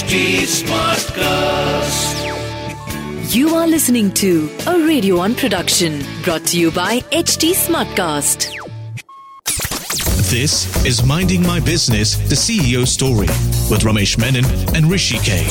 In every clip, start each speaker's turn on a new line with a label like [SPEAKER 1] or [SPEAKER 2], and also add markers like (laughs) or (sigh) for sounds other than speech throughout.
[SPEAKER 1] HT Smartcast.
[SPEAKER 2] You are listening to a Radio One production brought to you by HT Smartcast.
[SPEAKER 3] This is Minding My Business, the CEO story with Ramesh Menon and Rishi K.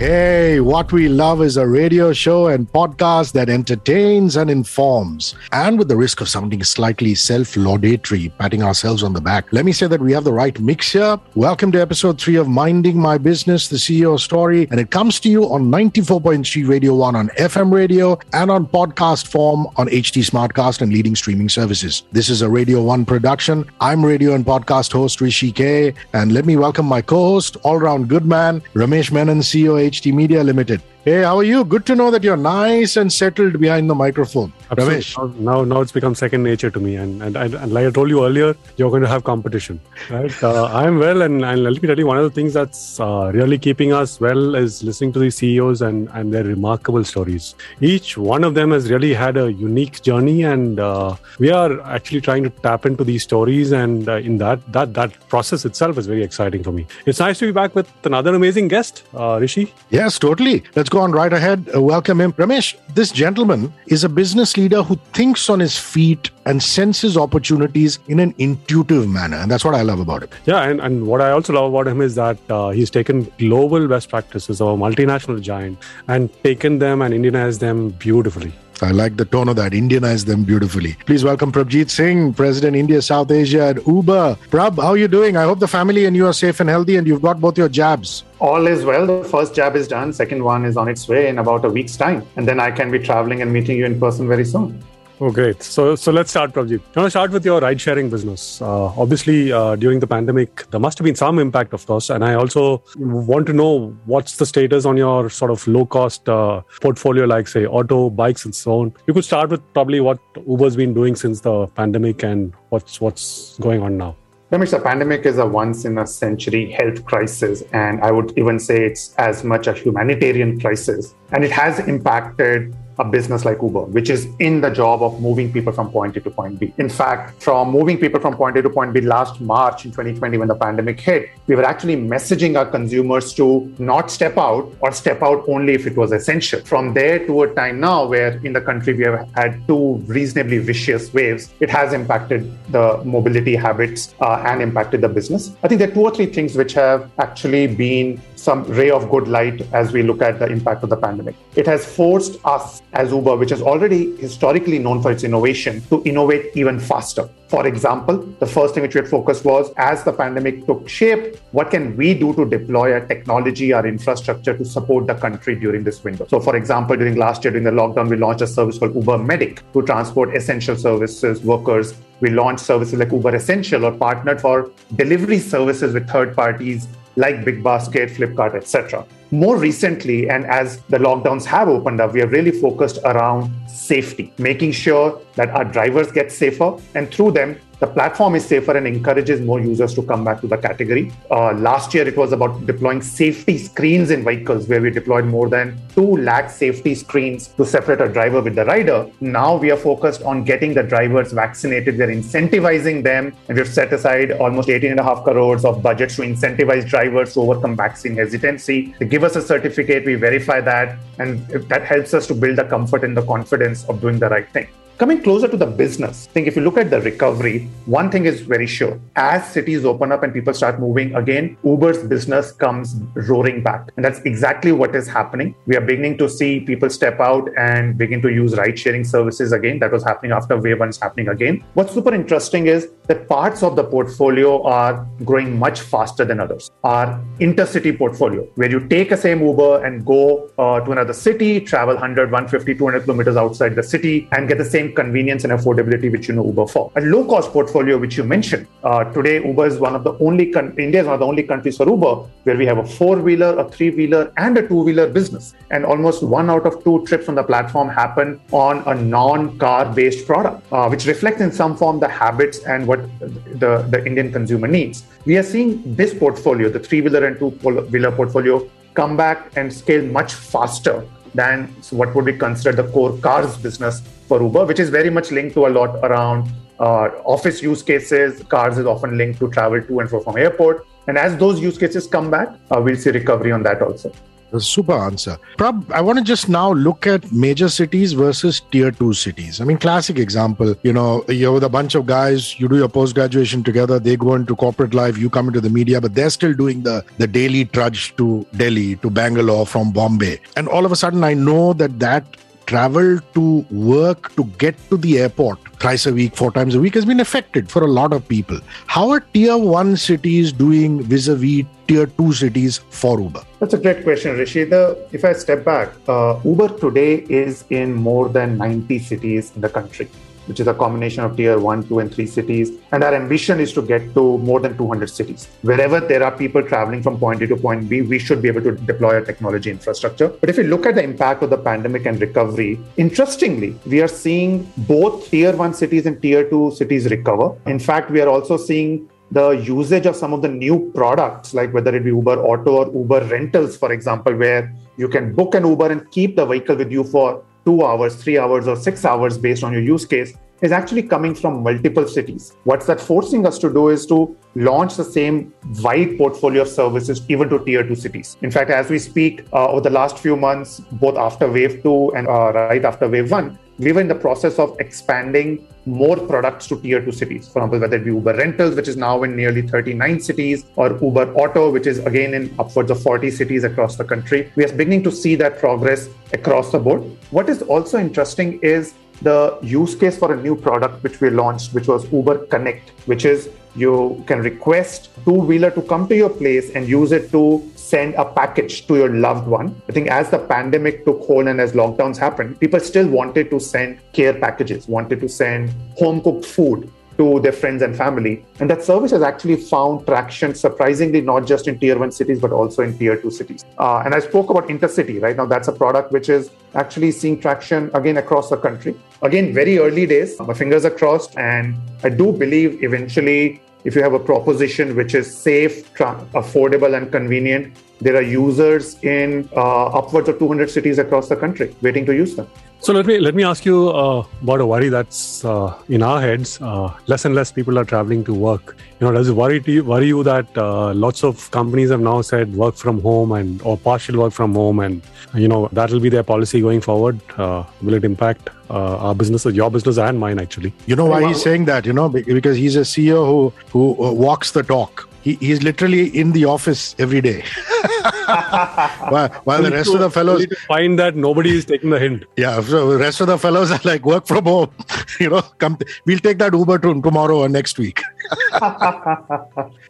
[SPEAKER 4] 94.3 Radio 1.
[SPEAKER 5] Hey, what we love is a radio show and podcast that entertains and informs. And with the risk of sounding slightly self laudatory, patting ourselves on the back, let me say that we have the right mix here. Welcome to episode three of Minding My Business, the CEO story. And it comes to you on 94.3 Radio 1 on FM radio and on podcast form on HT Smartcast and leading streaming services. This is a Radio 1 production. I'm radio and podcast host Rishi K. And let me welcome my co host, all round good man, Ramesh Menon, CEO HT Media Limited. Hey, how are you? Good to know that you're nice and settled behind the microphone. Ramesh.
[SPEAKER 6] Now, now it's become second nature to me, and and, and, like I told you earlier, you're going to have competition, right? (laughs) Uh, I'm well, and, and let me tell you, one of the things that's uh, really keeping us well is listening to these CEOs and and their remarkable stories. Each one of them has really had a unique journey, and uh, we are actually trying to tap into these stories, and uh, in that that that process itself is very exciting for me. It's nice to be back with another amazing guest, uh, Rishi.
[SPEAKER 5] Yes, totally. Let's go on right ahead. Uh, welcome him. Ramesh, this gentleman is a business leader who thinks on his feet and senses opportunities in an intuitive manner. And that's what I love about him.
[SPEAKER 6] Yeah, and, and what I also love about him is that uh, he's taken global best practices of a multinational giant and taken them and Indianized them beautifully.
[SPEAKER 5] I like the tone of that. Indianize them beautifully. Please welcome Prabhjeet Singh, President India South Asia at Uber. Prab, how are you doing? I hope the family and you are safe and healthy and you've got both your jabs.
[SPEAKER 7] all is well. The first jab is done. Second one is on its way in about a week's time. And then I can be traveling and meeting you in person very soon.
[SPEAKER 6] Oh, great. So, so let's start, Prabhjeet. I want to start with your ride sharing business. Uh, obviously, uh, during the pandemic, there must have been some impact, of course. And I also want to know what's the status on your sort of low cost uh, portfolio, like, say, auto, bikes, and so on. You could start with probably what Uber's been doing since the pandemic and what's what's going on now.
[SPEAKER 7] Ramesh, the pandemic is a once in a century health crisis. And I would even say it's as much a humanitarian crisis. And it has impacted a business like Uber, which is in the job of moving people from point A to point B. In fact, from moving people from point A to point B last March in 2020, when the pandemic hit, we were actually messaging our consumers to not step out or step out only if it was essential. From there to a time now where in the country we have had two reasonably vicious waves, it has impacted the mobility habits uh, and impacted the business. I think there are two or three things which have actually been some ray of good light as we look at the impact of the pandemic. It has forced us as Uber, which is already historically known for its innovation, to innovate even faster. For example, the first thing which we had focused was as the pandemic took shape, what can we do to deploy our technology, our infrastructure to support the country during this window? So, for example, during last year, during the lockdown, we launched a service called Uber Medic to transport essential services workers. We launched services like Uber Essential or partnered for delivery services with third parties like Big Basket, Flipkart, etc. More recently, and as the lockdowns have opened up, we are really focused around safety, making sure that our drivers get safer, and through them, the platform is safer and encourages more users to come back to the category. Uh, last year, it was about deploying safety screens in vehicles, where we deployed more than 2 lakh safety screens to separate a driver with the rider. Now we are focused on getting the drivers vaccinated. We're incentivizing them, and we've set aside almost 18.5 crores of budgets to incentivize drivers to overcome vaccine hesitancy. They give us a certificate, we verify that, and that helps us to build the comfort and the confidence of doing the right thing. Coming closer to the business, I think if you look at the recovery, one thing is very sure. As cities open up and people start moving again, Uber's business comes roaring back. And that's exactly what is happening. We are beginning to see people step out and begin to use ride sharing services again. That was happening after wave one is happening again. What's super interesting is that parts of the portfolio are growing much faster than others. Our intercity portfolio, where you take a same Uber and go uh, to another city, travel 100, 150, 200 kilometers outside the city, and get the same convenience and affordability which you know Uber for. A low cost portfolio, which you mentioned, uh, today Uber is one of the only, con- India is one of the only countries for Uber where we have a four wheeler, a three wheeler, and a two wheeler business. And almost one out of two trips on the platform happen on a non car based product, uh, which reflects in some form the habits and what the, the Indian consumer needs. We are seeing this portfolio, the three wheeler and two wheeler portfolio, come back and scale much faster than what would be considered the core cars business for Uber, which is very much linked to a lot around uh, office use cases. Cars is often linked to travel to and fro from airport. And as those use cases come back, uh, we'll see recovery on that also.
[SPEAKER 5] A super answer. Prab, I want to just now look at major cities versus tier two cities. I mean, classic example, you know, you're with a bunch of guys, you do your post graduation together, they go into corporate life, you come into the media, but they're still doing the, the daily trudge to Delhi, to Bangalore from Bombay. And all of a sudden, I know that that travel to work to get to the airport thrice a week, four times a week has been affected for a lot of people. How are tier one cities doing vis a vis tier two cities for Uber?
[SPEAKER 7] That's a great question, Rishi. The, if I step back, uh, Uber today is in more than 90 cities in the country which is a combination of tier one, two, and three cities. And our ambition is to get to more than 200 cities. Wherever there are people traveling from point A to point B, we should be able to deploy a technology infrastructure. But if you look at the impact of the pandemic and recovery, interestingly, we are seeing both tier one cities and tier two cities recover. In fact, we are also seeing the usage of some of the new products, like whether it be Uber Auto or Uber Rentals, for example, where you can book an Uber and keep the vehicle with you for two hours, three hours, or six hours based on your use case is actually coming from multiple cities. What's that forcing us to do is to launch the same wide portfolio of services even to tier two cities. In fact, as we speak, uh, over the last few months, both after wave two and uh, right after wave one, we were in the process of expanding more products to tier two cities. For example, whether it be Uber Rentals, which is now in nearly 39 cities, or Uber Auto, which is again in upwards of 40 cities across the country. We are beginning to see that progress across the board. What is also interesting is the use case for a new product which we launched, which was Uber Connect, which is you can request two wheeler to come to your place and use it to send a package to your loved one. I think as the pandemic took hold and as lockdowns happened, people still wanted to send care packages, wanted to send home cooked food to their friends and family. And that service has actually found traction, surprisingly, not just in tier one cities, but also in tier two cities. Uh, and I spoke about Intercity, right? Now, that's a product which is actually seeing traction again across the country. Again, very early days. My fingers are crossed. And I do believe eventually, if you have a proposition which is safe, tra- affordable, and convenient, there are users in uh, upwards of 200 cities across the country waiting to use them.
[SPEAKER 6] So let me let me ask you uh, about a worry that's uh, in our heads. Uh, less and less people are traveling to work. You know, does it worry you, worry you that uh, lots of companies have now said work from home and or partial work from home, and you know that will be their policy going forward. Uh, will it impact uh, our businesses, your business and mine actually?
[SPEAKER 5] You know why he's saying that? You know because he's a CEO who who walks the talk he, he's literally in the office every day. (laughs) While, while the rest of the fellows
[SPEAKER 6] find that nobody is taking the hint.
[SPEAKER 5] Yeah so the rest of the fellows are like work from home. (laughs) You know come we'll take that uber to tomorrow or next week. (laughs)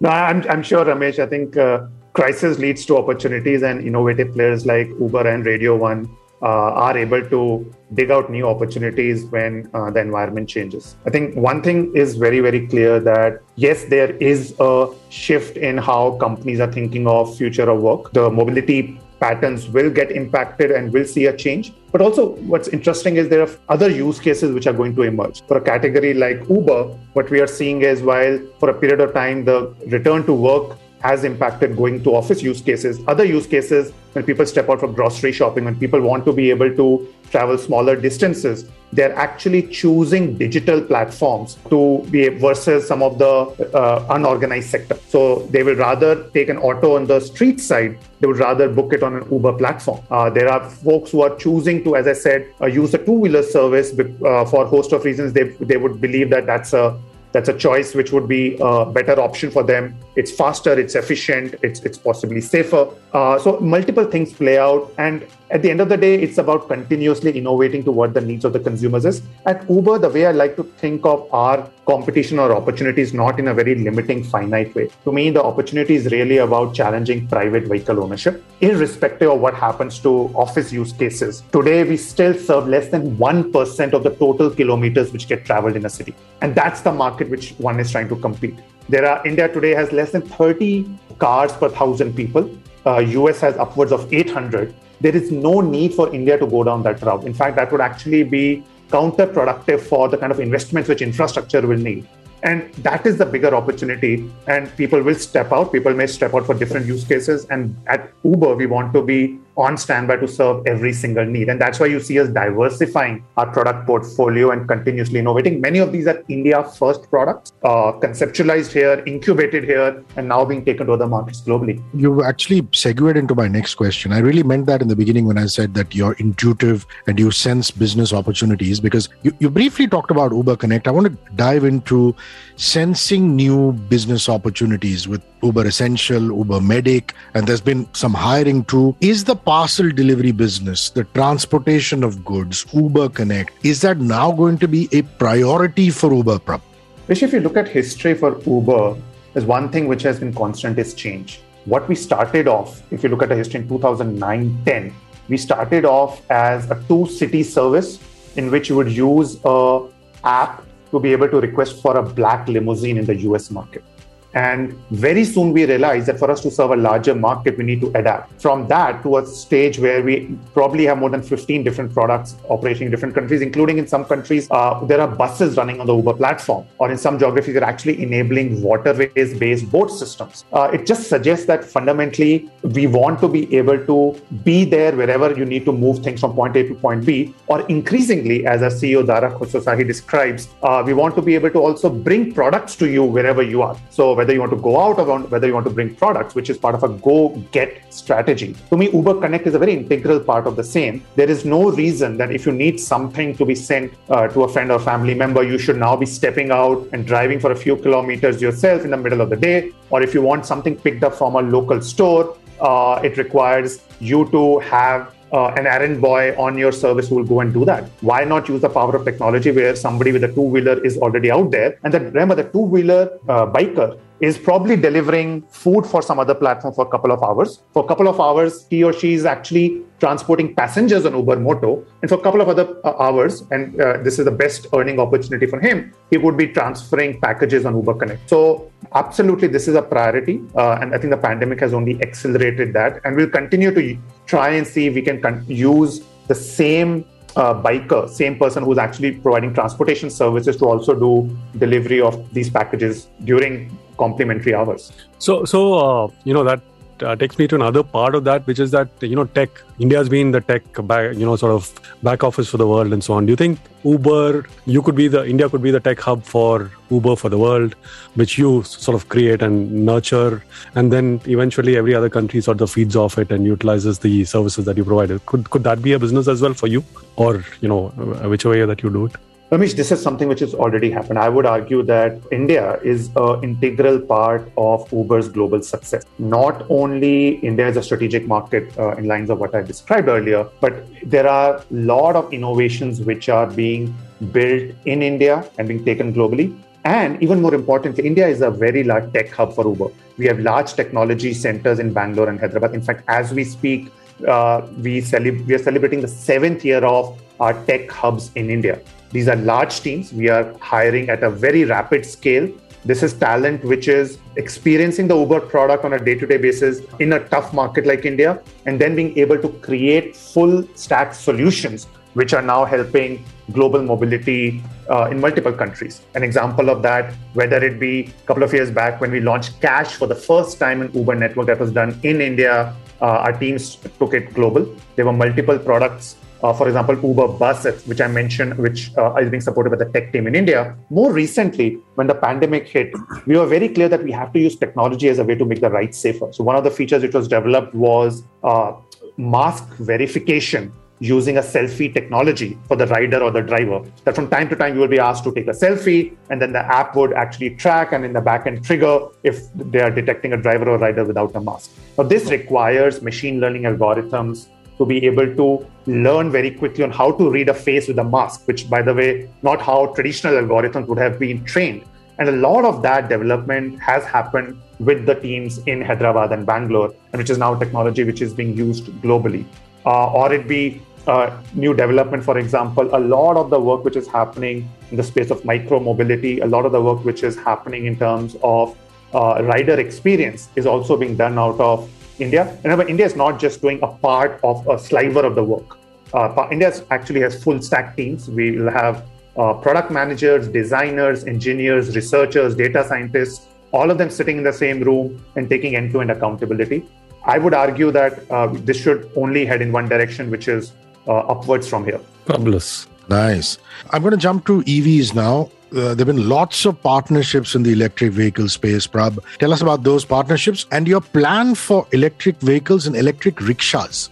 [SPEAKER 7] No i'm, I'm sure ramesh i think uh, crisis leads to opportunities and innovative players like uber and radio one uh, are able to dig out new opportunities when uh, the environment changes. I think one thing is very, very clear that yes, there is a shift in how companies are thinking of future of work. The mobility patterns will get impacted and will see a change. But also, what's interesting is there are other use cases which are going to emerge. For a category like Uber, what we are seeing is while for a period of time the return to work has impacted going to office use cases. Other use cases, when people step out for grocery shopping, when people want to be able to travel smaller distances, they're actually choosing digital platforms to be versus some of the uh, unorganized sector. So they will rather take an auto on the street side. They would rather book it on an Uber platform. Uh, there are folks who are choosing to, as I said, uh, use a two-wheeler service uh, for a host of reasons. They they would believe that that's a that's a choice which would be a better option for them. It's faster, it's efficient, it's, it's possibly safer. Uh, so multiple things play out. And at the end of the day, it's about continuously innovating to what the needs of the consumers is. At Uber, the way I like to think of our competition or opportunities not in a very limiting, finite way. To me, the opportunity is really about challenging private vehicle ownership, irrespective of what happens to office use cases. Today, we still serve less than 1% of the total kilometers which get traveled in a city. And that's the market which one is trying to compete. There are India today has less than 30 cars per thousand people. Uh, US has upwards of 800 there is no need for India to go down that route. In fact, that would actually be counterproductive for the kind of investments which infrastructure will need. And that is the bigger opportunity. And people will step out. People may step out for different use cases. And at Uber, we want to be on standby to serve every single need. And that's why you see us diversifying our product portfolio and continuously innovating. Many of these are India first products, uh, conceptualized here, incubated here, and now being taken to other markets globally.
[SPEAKER 5] You actually segued into my next question. I really meant that in the beginning when I said that you're intuitive and you sense business opportunities because you, you briefly talked about Uber Connect. I want to dive into sensing new business opportunities with Uber Essential, Uber Medic, and there's been some hiring too. Is the parcel delivery business, the transportation of goods, Uber Connect, is that now going to be a priority for Uber? Prab?
[SPEAKER 7] Which, if you look at history for Uber, there's one thing which has been constant is change. What we started off, if you look at the history in 2009 10, we started off as a two city service in which you would use a app to be able to request for a black limousine in the US market. And very soon we realized that for us to serve a larger market, we need to adapt from that to a stage where we probably have more than 15 different products operating in different countries, including in some countries, uh, there are buses running on the Uber platform, or in some geographies, they're actually enabling waterways based boat systems. Uh, it just suggests that fundamentally we want to be able to be there wherever you need to move things from point A to point B, or increasingly, as our CEO Dara Khosrowshahi describes, uh, we want to be able to also bring products to you wherever you are. So whether you want to go out or whether you want to bring products, which is part of a go get strategy. To me, Uber Connect is a very integral part of the same. There is no reason that if you need something to be sent uh, to a friend or family member, you should now be stepping out and driving for a few kilometers yourself in the middle of the day. Or if you want something picked up from a local store, uh, it requires you to have uh, an errand boy on your service who will go and do that. Why not use the power of technology where somebody with a two wheeler is already out there? And then remember, the two wheeler uh, biker is probably delivering food for some other platform for a couple of hours. For a couple of hours, he or she is actually transporting passengers on Uber Moto. And for a couple of other uh, hours, and uh, this is the best earning opportunity for him, he would be transferring packages on Uber Connect. So, absolutely, this is a priority. Uh, and I think the pandemic has only accelerated that. And we'll continue to try and see if we can con- use the same uh, biker, same person who's actually providing transportation services to also do delivery of these packages during complementary hours.
[SPEAKER 6] So, so uh, you know that uh, takes me to another part of that, which is that you know tech. India has been the tech, back, you know, sort of back office for the world and so on. Do you think Uber, you could be the India could be the tech hub for Uber for the world, which you sort of create and nurture, and then eventually every other country sort of feeds off it and utilizes the services that you provided. Could could that be a business as well for you, or you know, whichever way that you do it?
[SPEAKER 7] Ramesh, this is something which has already happened. I would argue that India is an integral part of Uber's global success. Not only India is a strategic market uh, in lines of what I described earlier, but there are a lot of innovations which are being built in India and being taken globally. And even more importantly, India is a very large tech hub for Uber. We have large technology centers in Bangalore and Hyderabad. In fact, as we speak, uh, we, we are celebrating the seventh year of our tech hubs in India. These are large teams. We are hiring at a very rapid scale. This is talent which is experiencing the Uber product on a day to day basis in a tough market like India, and then being able to create full stack solutions which are now helping global mobility uh, in multiple countries. An example of that, whether it be a couple of years back when we launched Cash for the first time in Uber network that was done in India, uh, our teams took it global. There were multiple products uh, for example, Uber Bus, which I mentioned, which uh, is being supported by the tech team in India. More recently, when the pandemic hit, we were very clear that we have to use technology as a way to make the ride safer. So one of the features which was developed was uh, mask verification using a selfie technology for the rider or the driver. That from time to time you will be asked to take a selfie, and then the app would actually track and in the backend trigger if they are detecting a driver or rider without a mask. Now this requires machine learning algorithms to be able to learn very quickly on how to read a face with a mask, which, by the way, not how traditional algorithms would have been trained. And a lot of that development has happened with the teams in Hyderabad and Bangalore, and which is now technology which is being used globally. Uh, or it be uh, new development, for example, a lot of the work which is happening in the space of micro mobility, a lot of the work which is happening in terms of uh, rider experience is also being done out of India. Remember, India is not just doing a part of a sliver of the work. Uh, India actually has full stack teams. We will have uh, product managers, designers, engineers, researchers, data scientists, all of them sitting in the same room and taking end to end accountability. I would argue that uh, this should only head in one direction, which is uh, upwards from here.
[SPEAKER 6] Fabulous.
[SPEAKER 5] Nice. I'm going to jump to EVs now. Uh, there have been lots of partnerships in the electric vehicle space, Prab. Tell us about those partnerships and your plan for electric vehicles and electric rickshaws.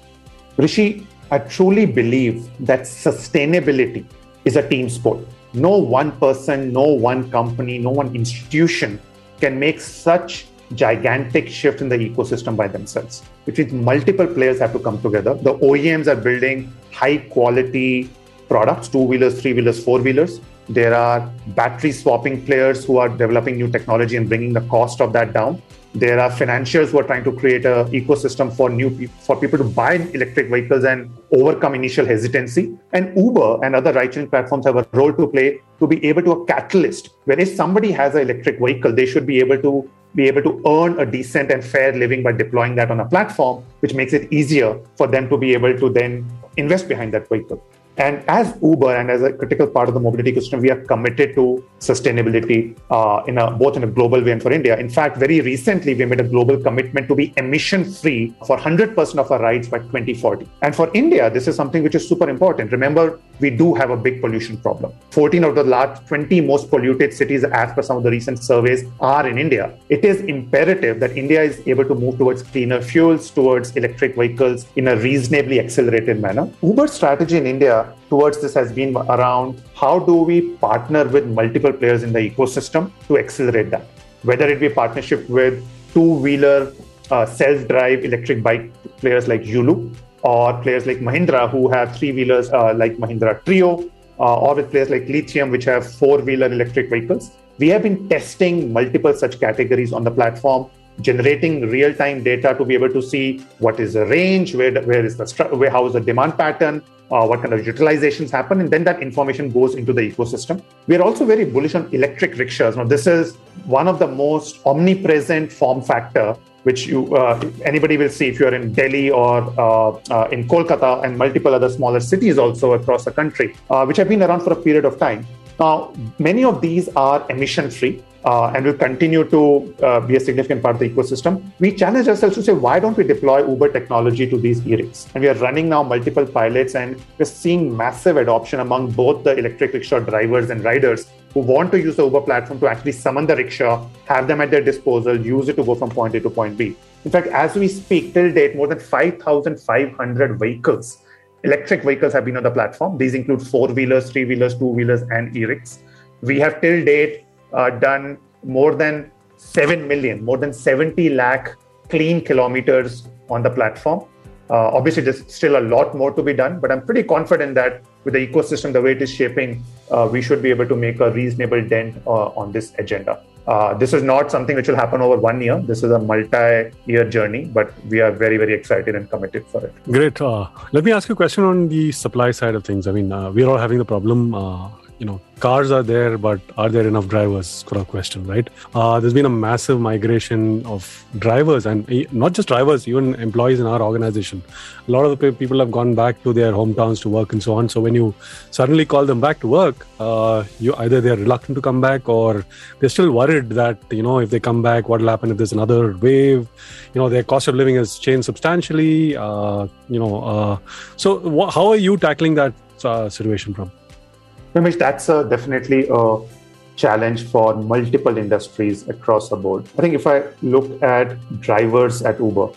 [SPEAKER 7] Rishi, I truly believe that sustainability is a team sport. No one person, no one company, no one institution can make such gigantic shift in the ecosystem by themselves, which means multiple players have to come together. The OEMs are building high quality products, two wheelers, three wheelers, four wheelers. There are battery swapping players who are developing new technology and bringing the cost of that down. There are financiers who are trying to create an ecosystem for new for people to buy electric vehicles and overcome initial hesitancy. And Uber and other ride-sharing platforms have a role to play to be able to a catalyst. Where if somebody has an electric vehicle, they should be able to be able to earn a decent and fair living by deploying that on a platform, which makes it easier for them to be able to then invest behind that vehicle. And as Uber and as a critical part of the mobility ecosystem, we are committed to sustainability uh, in a, both in a global way and for India. In fact, very recently, we made a global commitment to be emission free for 100% of our rides by 2040. And for India, this is something which is super important. Remember, we do have a big pollution problem. 14 of the last 20 most polluted cities, as per some of the recent surveys, are in India. It is imperative that India is able to move towards cleaner fuels, towards electric vehicles in a reasonably accelerated manner. Uber's strategy in India towards this has been around how do we partner with multiple players in the ecosystem to accelerate that whether it be partnership with two-wheeler uh, self-drive electric bike players like Yulu or players like Mahindra who have three-wheelers uh, like Mahindra Treo, uh, or with players like Lithium which have four-wheeler electric vehicles we have been testing multiple such categories on the platform generating real-time data to be able to see what is the range, where, where is the where how is the demand pattern, uh, what kind of utilizations happen, and then that information goes into the ecosystem. We are also very bullish on electric rickshaws. Now, this is one of the most omnipresent form factor which you uh, anybody will see if you are in Delhi or uh, uh in Kolkata and multiple other smaller cities also across the country, uh, which have been around for a period of time. Now, many of these are emission free uh, and will continue to uh, be a significant part of the ecosystem. We challenge ourselves to say, why don't we deploy Uber technology to these e-ricks? And we are running now multiple pilots and we're seeing massive adoption among both the electric rickshaw drivers and riders who want to use the Uber platform to actually summon the rickshaw, have them at their disposal, use it to go from point A to point B. In fact, as we speak, till date, more than 5,500 vehicles electric vehicles have been on the platform. These include four wheelers, three wheelers, two wheelers, and e ricks. We have till date uh, done more than 7 million, more than 70 lakh clean kilometers on the platform. Uh, obviously, there's still a lot more to be done, but I'm pretty confident that with the ecosystem the way it is shaping, uh, we should be able to make a reasonable dent uh, on this agenda. Uh, this is not something which will happen over one year. This is a multi-year journey, but we are very, very excited and committed for it.
[SPEAKER 6] Great. Uh, let me ask you a question on the supply side of things. I mean, uh, we're all having the problem you know cars are there but are there enough drivers? A question right? Uh, there's been a massive migration of drivers and not just drivers even employees in our organization. A lot of the people have gone back to their hometowns to work and so on. So when you suddenly call them back to work uh, you either they're reluctant to come back or they're still worried that you know if they come back what will happen if there's another wave? You know their cost of living has changed substantially uh, you know uh, so wh- how are you tackling that uh, situation from
[SPEAKER 7] Ramesh, that's a, definitely a challenge for multiple industries across the board. I think if I look at drivers at Uber,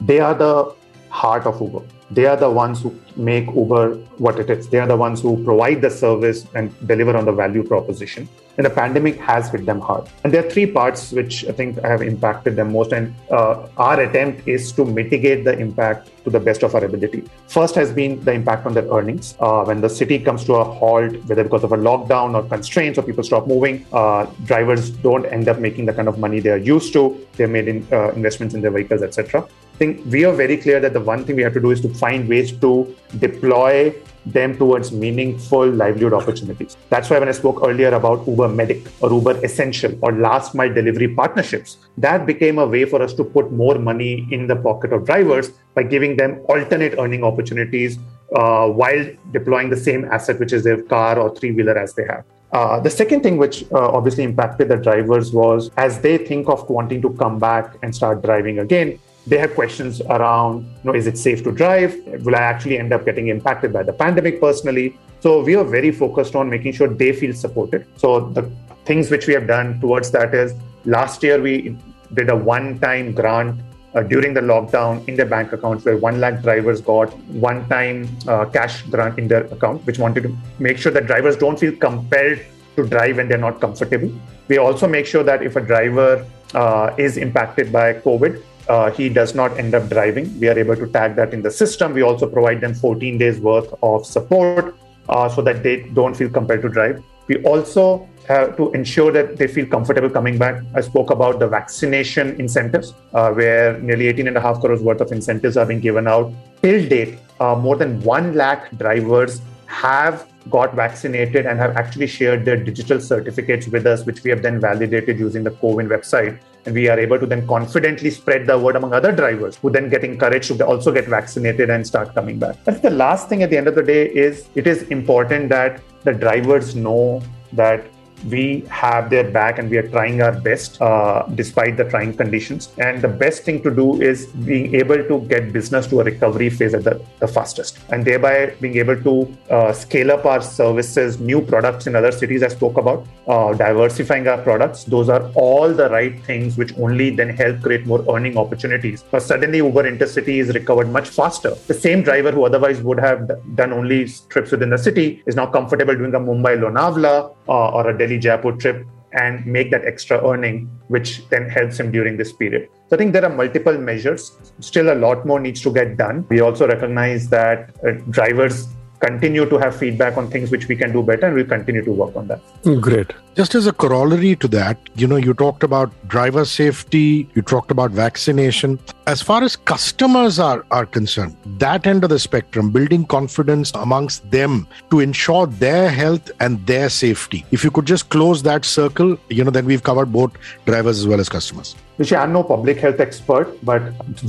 [SPEAKER 7] they are the heart of Uber. They are the ones who make Uber what it is. They are the ones who provide the service and deliver on the value proposition. And the pandemic has hit them hard. And there are three parts which I think have impacted them most. And uh, our attempt is to mitigate the impact to the best of our ability. First has been the impact on their earnings. Uh, when the city comes to a halt, whether because of a lockdown or constraints or people stop moving, uh, drivers don't end up making the kind of money they are used to. They've made in, uh, investments in their vehicles, etc. I think we are very clear that the one thing we have to do is to find ways to deploy them towards meaningful livelihood opportunities. That's why when I spoke earlier about Uber Medic or Uber Essential or last mile delivery partnerships, that became a way for us to put more money in the pocket of drivers by giving them alternate earning opportunities uh, while deploying the same asset, which is their car or three wheeler as they have. Uh, the second thing which uh, obviously impacted the drivers was as they think of wanting to come back and start driving again, they have questions around, you know, is it safe to drive? Will I actually end up getting impacted by the pandemic personally? So we are very focused on making sure they feel supported. So the things which we have done towards that is last year we did a one-time grant uh, during the lockdown in their bank accounts where 1 lakh drivers got one time uh, cash grant in their account which wanted to make sure that drivers don't feel compelled to drive when they're not comfortable we also make sure that if a driver uh, is impacted by covid uh, he does not end up driving we are able to tag that in the system we also provide them 14 days worth of support uh, so that they don't feel compelled to drive we also have to ensure that they feel comfortable coming back. I spoke about the vaccination incentives, uh, where nearly 18 and a half crores worth of incentives are being given out. Till date, uh, more than 1 lakh drivers have got vaccinated and have actually shared their digital certificates with us, which we have then validated using the CoWIN website. We are able to then confidently spread the word among other drivers who then get encouraged to also get vaccinated and start coming back. That's the last thing at the end of the day is it is important that the drivers know that we have their back and we are trying our best uh, despite the trying conditions. And the best thing to do is being able to get business to a recovery phase at the, the fastest and thereby being able to uh, scale up our services, new products in other cities I spoke about, uh, diversifying our products. Those are all the right things which only then help create more earning opportunities. But suddenly Uber Intercity is recovered much faster. The same driver who otherwise would have done only trips within the city is now comfortable doing a Mumbai Lonavla uh, or a Delhi Jaipur trip and make that extra earning, which then helps him during this period. So I think there are multiple measures. Still, a lot more needs to get done. We also recognize that uh, drivers continue to have feedback on things which we can do better and we'll continue to work on that.
[SPEAKER 6] Great.
[SPEAKER 5] Just as a corollary to that, you know, you talked about driver safety, you talked about vaccination. As far as customers are, are concerned, that end of the spectrum, building confidence amongst them to ensure their health and their safety. If you could just close that circle, you know, then we've covered both drivers as well as customers.
[SPEAKER 7] Rishi, I'm no public health expert, but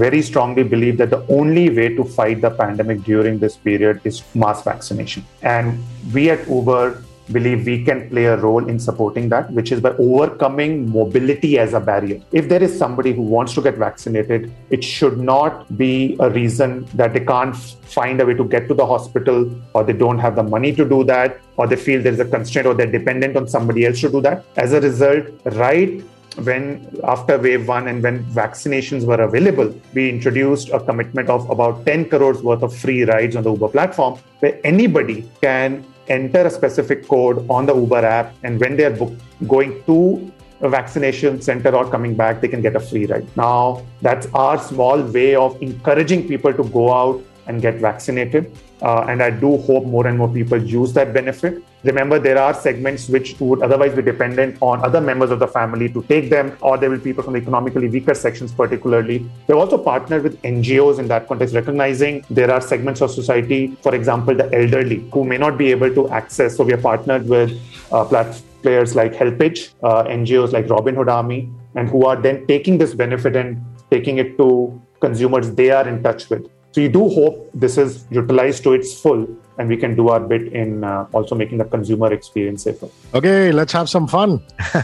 [SPEAKER 7] very strongly believe that the only way to fight the pandemic during this period is mass vaccination. And we at Uber believe we can play a role in supporting that, which is by overcoming mobility as a barrier. If there is somebody who wants to get vaccinated, it should not be a reason that they can't find a way to get to the hospital or they don't have the money to do that or they feel there's a constraint or they're dependent on somebody else to do that. As a result, right when after wave one and when vaccinations were available, we introduced a commitment of about 10 crores worth of free rides on the Uber platform where anybody can enter a specific code on the Uber app, and when they are book- going to a vaccination center or coming back, they can get a free ride. Now, that's our small way of encouraging people to go out and get vaccinated. Uh, and I do hope more and more people use that benefit. Remember, there are segments which would otherwise be dependent on other members of the family to take them, or there will be people from the economically weaker sections, particularly. We've also partnered with NGOs in that context, recognizing there are segments of society, for example, the elderly, who may not be able to access. So we are partnered with uh, players like HelpAge, uh, NGOs like Robin Hood Army, and who are then taking this benefit and taking it to consumers they are in touch with. So you do hope this is utilized to its full and we can do our bit in uh, also making the consumer experience safer.
[SPEAKER 5] Okay, let's have some fun. (laughs)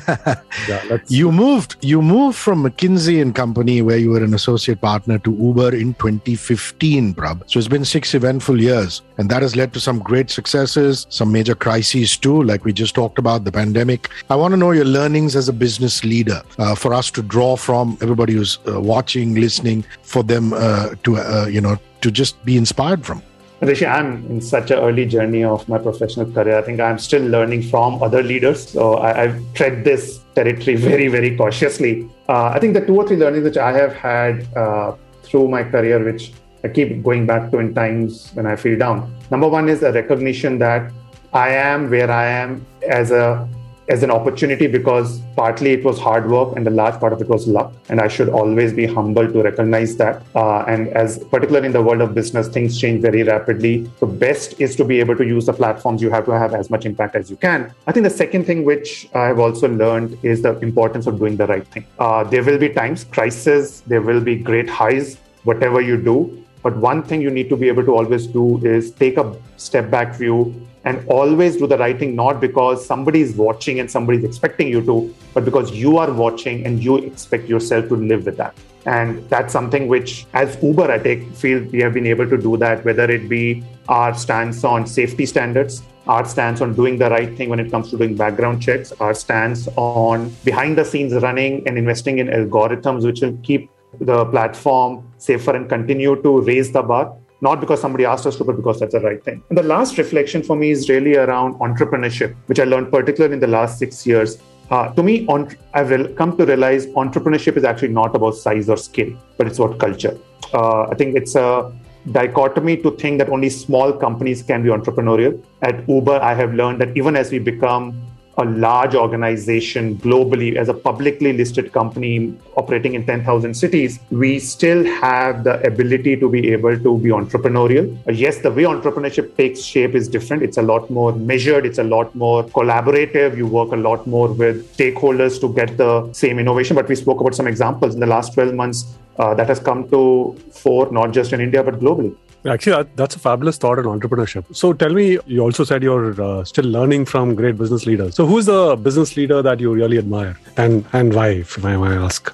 [SPEAKER 5] yeah, you moved you moved from McKinsey and Company where you were an associate partner to Uber in 2015, Prab. So it's been 6 eventful years and that has led to some great successes, some major crises too, like we just talked about the pandemic. I want to know your learnings as a business leader uh, for us to draw from everybody who's uh, watching, listening, for them uh, to uh, you know to just be inspired from?
[SPEAKER 7] Rishi, I'm in such an early journey of my professional career. I think I'm still learning from other leaders. So I, I tread this territory very, very cautiously. Uh, I think the two or three learnings which I have had uh, through my career, which I keep going back to in times when I feel down. Number one is a recognition that I am where I am as a as an opportunity because partly it was hard work and the large part of it was luck. And I should always be humble to recognize that. Uh, and as particularly in the world of business, things change very rapidly. The best is to be able to use the platforms you have to have as much impact as you can. I think the second thing which I have also learned is the importance of doing the right thing. Uh, there will be times, crisis, there will be great highs, whatever you do. But one thing you need to be able to always do is take a step back view and always do the right thing, not because somebody is watching and somebody is expecting you to, but because you are watching and you expect yourself to live with that. And that's something which, as Uber, I take feel we have been able to do that, whether it be our stance on safety standards, our stance on doing the right thing when it comes to doing background checks, our stance on behind the scenes running and investing in algorithms which will keep the platform safer and continue to raise the bar not because somebody asked us to, but because that's the right thing. And the last reflection for me is really around entrepreneurship, which I learned particularly in the last six years. Uh, to me, on, I've re- come to realize entrepreneurship is actually not about size or scale, but it's about culture. Uh, I think it's a dichotomy to think that only small companies can be entrepreneurial. At Uber, I have learned that even as we become a large organization globally as a publicly listed company operating in 10,000 cities, we still have the ability to be able to be entrepreneurial. Uh, yes, the way entrepreneurship takes shape is different. It's a lot more measured, it's a lot more collaborative. You work a lot more with stakeholders to get the same innovation. But we spoke about some examples in the last 12 months uh, that has come to fore, not just in India, but globally.
[SPEAKER 6] Actually, that, that's a fabulous thought on entrepreneurship. So tell me, you also said you're uh, still learning from great business leaders. So who's the business leader that you really admire and, and why, if I may ask?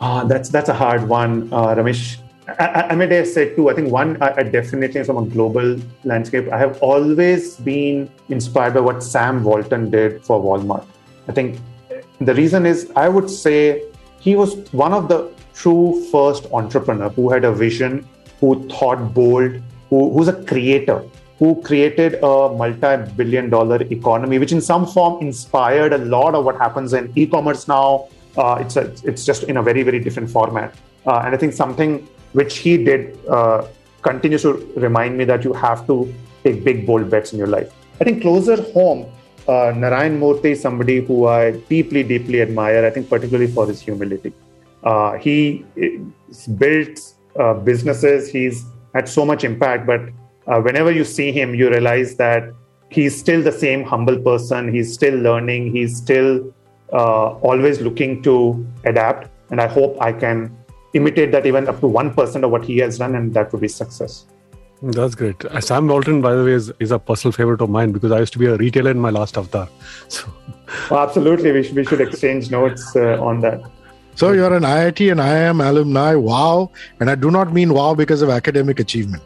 [SPEAKER 7] Uh, that's, that's a hard one, uh, Ramesh. I, I, may say two. I think one, I, I definitely from a global landscape, I have always been inspired by what Sam Walton did for Walmart. I think the reason is I would say he was one of the true first entrepreneur who had a vision who thought bold, who, who's a creator, who created a multi billion dollar economy, which in some form inspired a lot of what happens in e commerce now. Uh, it's, a, it's just in a very, very different format. Uh, and I think something which he did uh, continues to remind me that you have to take big, bold bets in your life. I think closer home, uh, Narayan Murthy is somebody who I deeply, deeply admire, I think, particularly for his humility. Uh, he built uh, businesses. He's had so much impact, but uh, whenever you see him, you realize that he's still the same humble person. He's still learning. He's still uh, always looking to adapt. And I hope I can imitate that even up to 1% of what he has done, and that would be success.
[SPEAKER 6] That's great. Uh, Sam Walton, by the way, is, is a personal favorite of mine because I used to be a retailer in my last avatar. (laughs) So.
[SPEAKER 7] Absolutely. We, sh- we should exchange notes uh, on that.
[SPEAKER 5] So you're an IIT and IIM alumni. Wow. And I do not mean wow because of academic achievement.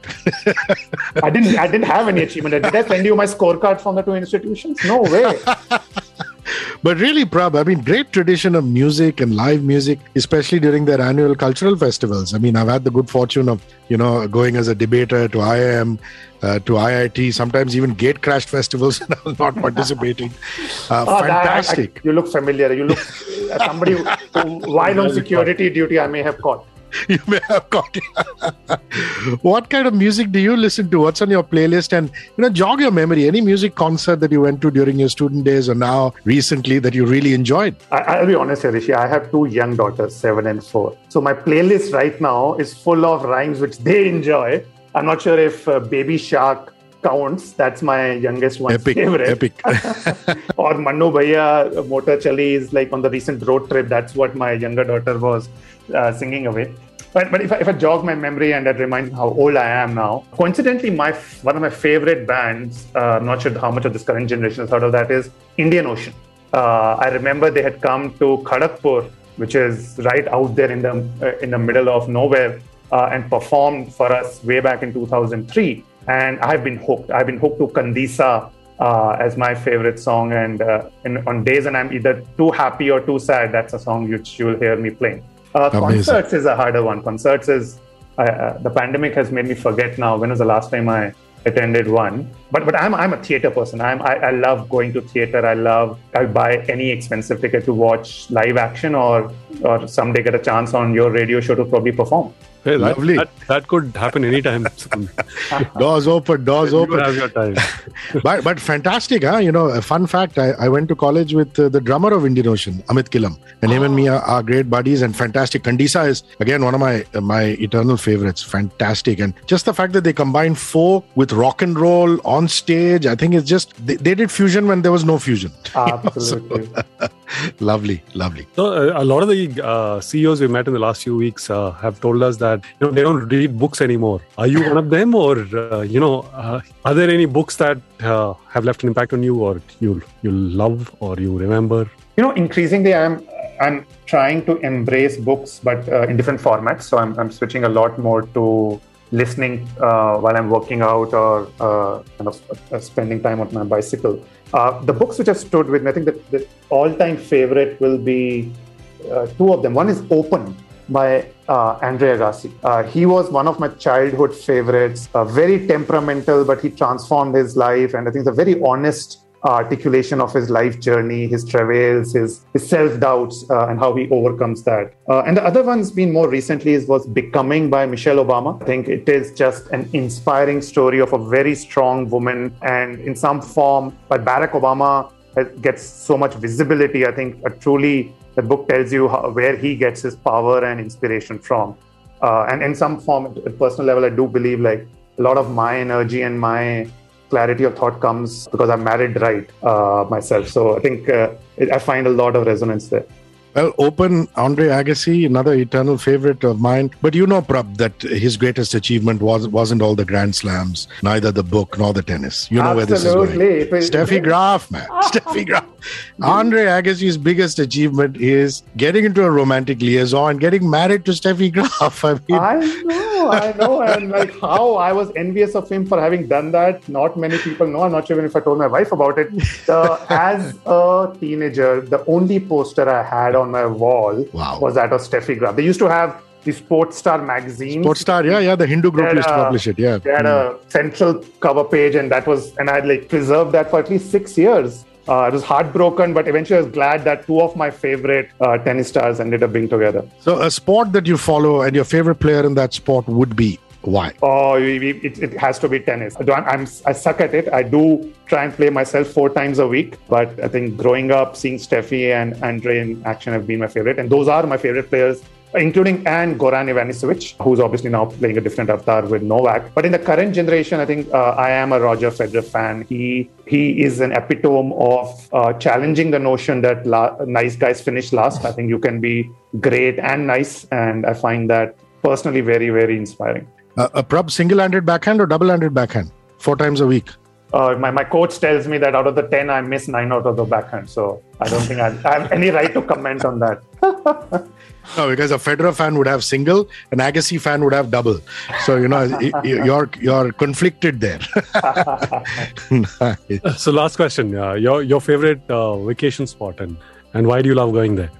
[SPEAKER 7] I didn't I didn't have any achievement. Did I send you my scorecard from the two institutions? No way. (laughs)
[SPEAKER 5] but really, Prab, I mean, great tradition of music and live music, especially during their annual cultural festivals. I mean, I've had the good fortune of, you know, going as a debater to IIM, uh, to IIT, sometimes even gate crashed festivals, and I was not participating. Uh, oh, fantastic.
[SPEAKER 7] I, I, you look familiar. You look somebody who, while on security duty, I may have caught. (laughs)
[SPEAKER 5] you may have caught. it. (laughs) what kind of music do you listen to? What's on your playlist? And you know, jog your memory. Any music concert that you went to during your student days or now recently that you really enjoyed?
[SPEAKER 7] I, will be honest, Rishi. I have two young daughters, seven and four. So my playlist right now is full of rhymes which they enjoy. I'm not sure if uh, Baby Shark counts. That's my youngest one.
[SPEAKER 5] epic,
[SPEAKER 7] favorite.
[SPEAKER 5] Epic. (laughs)
[SPEAKER 7] or Manu Bhaiya Motor Chali is like on the recent road trip. That's what my younger daughter was uh, singing away. But, but if, I, if I jog my memory and that reminds me how old I am now, coincidentally, my one of my favorite bands, uh, I'm not sure how much of this current generation has heard of that, is Indian Ocean. Uh, I remember they had come to Kharagpur, which is right out there in the uh, in the middle of nowhere, uh, and performed for us way back in 2003. And I've been hooked. I've been hooked to Kandisa uh, as my favorite song. And uh, in, on days when I'm either too happy or too sad, that's a song which you'll hear me playing. Uh, concerts is a harder one. Concerts is uh, uh, the pandemic has made me forget now. When was the last time I attended one? But but I'm I'm a theater person. I'm I, I love going to theater. I love I buy any expensive ticket to watch live action or or someday get a chance on your radio show to probably perform.
[SPEAKER 6] Hey, that, Lovely. That, that could happen anytime. (laughs)
[SPEAKER 5] doors open, doors
[SPEAKER 6] you
[SPEAKER 5] open.
[SPEAKER 6] have your time. (laughs)
[SPEAKER 5] but but fantastic, huh? You know, a fun fact. I, I went to college with uh, the drummer of Indian Ocean, Amit Kilam, and oh. him and me are, are, great buddies and fantastic. Kandisa is again one of my uh, my eternal favorites. Fantastic, and just the fact that they combine folk with rock and roll on stage, I think it's just they, they did fusion when there was no fusion. (laughs)
[SPEAKER 7] Absolutely.
[SPEAKER 5] so, lovely, lovely.
[SPEAKER 6] So uh, a lot of the uh, CEOs we met in the last few weeks uh, have told us that that you know they don't read books anymore. Are you one of them, or uh, you know, uh, are there any books that uh, have left an impact on you, or you you love or you remember?
[SPEAKER 7] You know, increasingly, I'm I'm trying to embrace books, but uh, in different formats. So I'm, I'm switching a lot more to listening uh, while I'm working out or uh, kind of uh, spending time on my bicycle. Uh, the books which have stood with me, I think that the all-time favorite will be two of them. One is Open by uh, Andre Agassi. Uh, he was one of my childhood favorites, uh, very temperamental, but he transformed his life. And I think it's a very honest articulation of his life journey, his travails, his, his self doubts, uh, and how he overcomes that. Uh, and the other one's been more recently is was Becoming by Michelle Obama. I think it is just an inspiring story of a very strong woman, and in some form, but Barack Obama gets so much visibility. I think a truly the book tells you how, where he gets his power and inspiration from. Uh, and in some form, at personal level, I do believe like a lot of my energy and my clarity of thought comes because I'm married right uh, myself. So I think uh, I find a lot of resonance there.
[SPEAKER 5] Well, open Andre Agassi, another eternal favorite of mine. But you know, Prab, that his greatest achievement was wasn't all the Grand Slams, neither the book nor the tennis. You know
[SPEAKER 7] Absolutely.
[SPEAKER 5] where this is going. Steffi Graf, man. (laughs) Steffi Graf. Andre Agassi's biggest achievement is getting into a romantic liaison and getting married to Steffi Graf. (laughs)
[SPEAKER 7] I mean, I know, I know, and like how I was envious of him for having done that. Not many people know. I'm not sure even if I told my wife about it. Uh, as a teenager, the only poster I had on my wall
[SPEAKER 5] Wow.
[SPEAKER 7] was that of Steffi Graf. They used to have the Sports Star magazine.
[SPEAKER 5] Sports Star, yeah, yeah. The Hindu group used to publish it, yeah.
[SPEAKER 7] They had a central cover page, and that was, and I'd like preserved that for at least six years. Uh, I was heartbroken, but eventually I was glad that two of my favorite uh, tennis stars ended up being together.
[SPEAKER 5] So, a sport that you follow and your favorite player in that sport would be why?
[SPEAKER 7] Oh, it, it has to be tennis. I, I'm, I suck at it. I do try and play myself four times a week, but I think growing up, seeing Steffi and Andre in action have been my favorite, and those are my favorite players. Including and Goran Ivanisevic, who's obviously now playing a different avatar with Novak. But in the current generation, I think uh, I am a Roger Federer fan. He he is an epitome of uh, challenging the notion that la- nice guys finish last. I think you can be great and nice, and I find that personally very very inspiring.
[SPEAKER 5] Uh, a Prab single-handed backhand or double-handed backhand? Four times a week.
[SPEAKER 7] Uh, my, my coach tells me that out of the 10, I miss nine out of the backhand. So I don't think I, I have any right to comment on that. (laughs)
[SPEAKER 5] No, because a Federer fan would have single, an Agassi fan would have double. So you know y- y- you're you're conflicted there. (laughs) Nice.
[SPEAKER 6] So, last question: uh, your your favorite uh, vacation spot and and why do you love going there?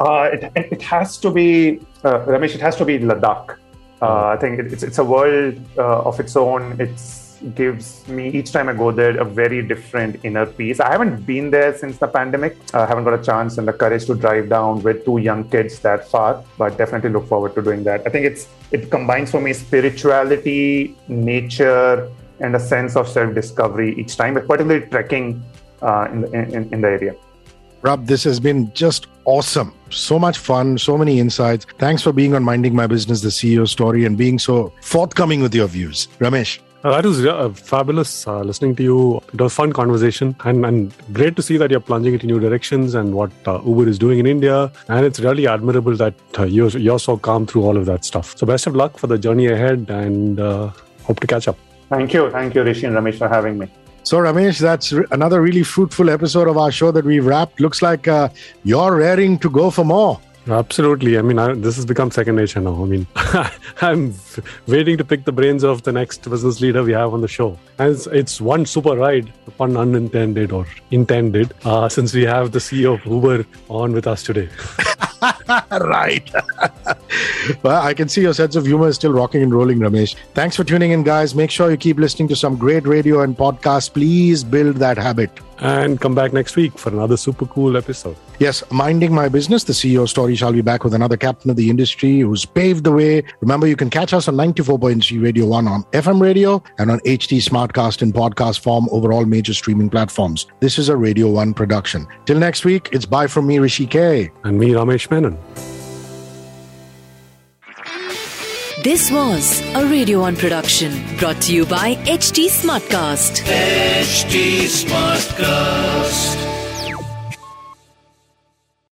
[SPEAKER 7] Uh, it, it it has to be, uh, Ramesh, it has to be Ladakh. Uh, I think it, it's, it's a world uh, of its own. It gives me each time I go there a very different inner peace. I haven't been there since the pandemic. I haven't got a chance and the courage to drive down with two young kids that far, but definitely look forward to doing that. I think it's it combines for me spirituality, nature, and a sense of self-discovery each time, but particularly trekking uh, in, the, in in the area.
[SPEAKER 5] Prab, this has been just awesome. So much fun, so many insights. Thanks for being on Minding My Business, the CEO story, and being so forthcoming with your views. Ramesh.
[SPEAKER 6] Uh, that was uh, fabulous uh, listening to you. It was a fun conversation and, and great to see that you're plunging into new directions and what uh, Uber is doing in India. And it's really admirable that uh, you're, you're so calm through all of that stuff. So, best of luck for the journey ahead and uh, hope to catch up.
[SPEAKER 7] Thank you. Thank you, Rishi and Ramesh, for having me.
[SPEAKER 5] So, Ramesh, that's another really fruitful episode of our show that we've wrapped. Looks like uh, you're raring to go for more.
[SPEAKER 6] Absolutely. I mean, I, this has become second nature now. I mean, (laughs) I'm waiting to pick the brains of the next business leader we have on the show. And it's, it's one super ride, pun unintended or intended, uh, since we have the CEO of Uber on with us today. (laughs) (laughs)
[SPEAKER 5] right. (laughs) well, I can see your sense of humor is still rocking and rolling, Ramesh. Thanks for tuning in, guys. Make sure you keep listening to some great radio and podcasts. Please build that habit.
[SPEAKER 6] And come back next week for another super cool episode.
[SPEAKER 5] Yes, minding my business. The CEO story shall be back with another captain of the industry who's paved the way. Remember, you can catch us on 94.3 Radio 1 on FM radio and on HT Smartcast in podcast form over all major streaming platforms. This is a Radio 1 production. Till next week, it's bye from me, Rishi K.
[SPEAKER 6] And me, Ramesh Menon.
[SPEAKER 2] This was a Radio 1 production brought to you by HT Smartcast.
[SPEAKER 1] HT Smartcast.